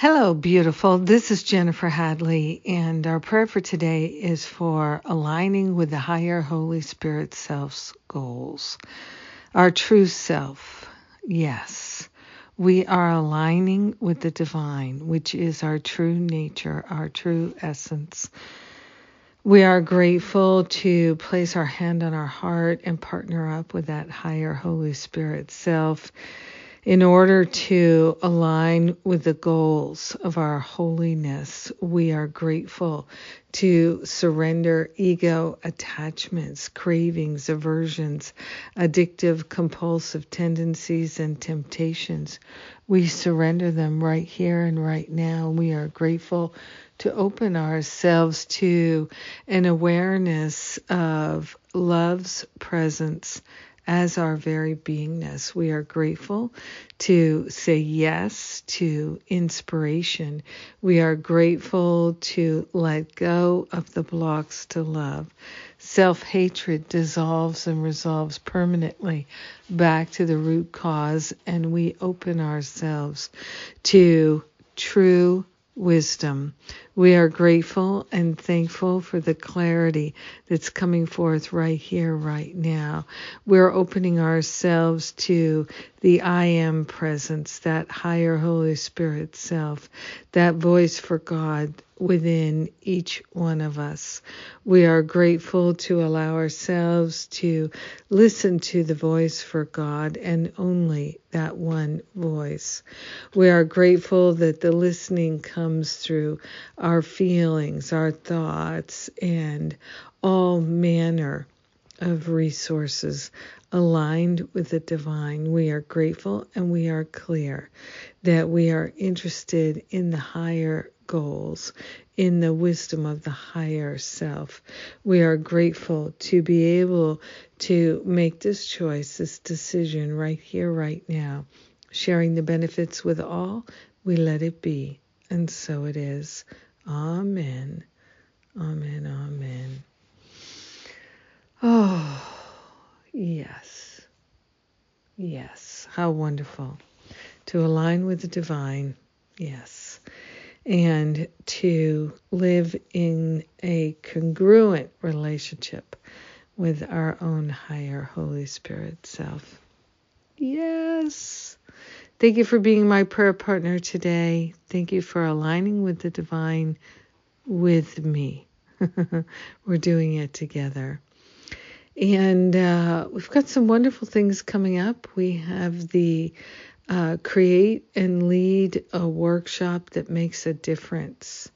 Hello, beautiful. This is Jennifer Hadley, and our prayer for today is for aligning with the higher Holy Spirit self's goals. Our true self, yes. We are aligning with the divine, which is our true nature, our true essence. We are grateful to place our hand on our heart and partner up with that higher Holy Spirit self in order to align with the goals of our holiness, we are grateful to surrender ego attachments, cravings, aversions, addictive, compulsive tendencies, and temptations. We surrender them right here and right now. We are grateful to open ourselves to an awareness of love's presence as our very beingness. We are grateful to say yes to inspiration. We are grateful to let go of the blocks to love. Self hatred dissolves and resolves permanently back to the root cause, and we open ourselves to true wisdom. We are grateful and thankful for the clarity that's coming forth right here, right now. We're opening ourselves to the I am presence, that higher Holy Spirit self, that voice for God within each one of us. We are grateful to allow ourselves to listen to the voice for God and only that one voice. We are grateful that the listening comes through our feelings, our thoughts, and all manner of resources aligned with the divine. We are grateful and we are clear that we are interested in the higher goals, in the wisdom of the higher self. We are grateful to be able to make this choice, this decision right here, right now, sharing the benefits with all. We let it be, and so it is. Amen. Amen. Amen. Oh, yes. Yes. How wonderful to align with the divine. Yes. And to live in a congruent relationship with our own higher Holy Spirit self. Yes. Thank you for being my prayer partner today. Thank you for aligning with the divine with me. We're doing it together. And uh, we've got some wonderful things coming up. We have the uh, Create and Lead a workshop that makes a difference.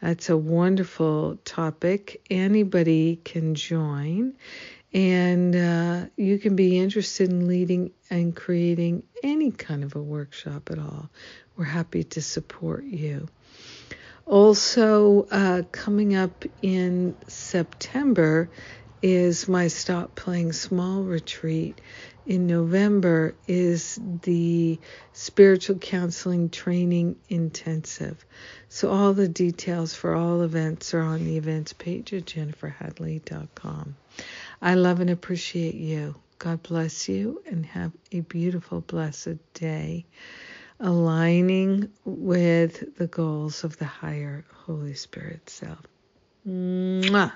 That's a wonderful topic. Anybody can join, and uh, you can be interested in leading and creating any kind of a workshop at all. We're happy to support you. Also, uh, coming up in September is my Stop Playing Small retreat. In November is the Spiritual Counseling Training Intensive. So, all the details for all events are on the events page at jenniferhadley.com. I love and appreciate you. God bless you and have a beautiful, blessed day aligning with the goals of the higher Holy Spirit self. Mwah.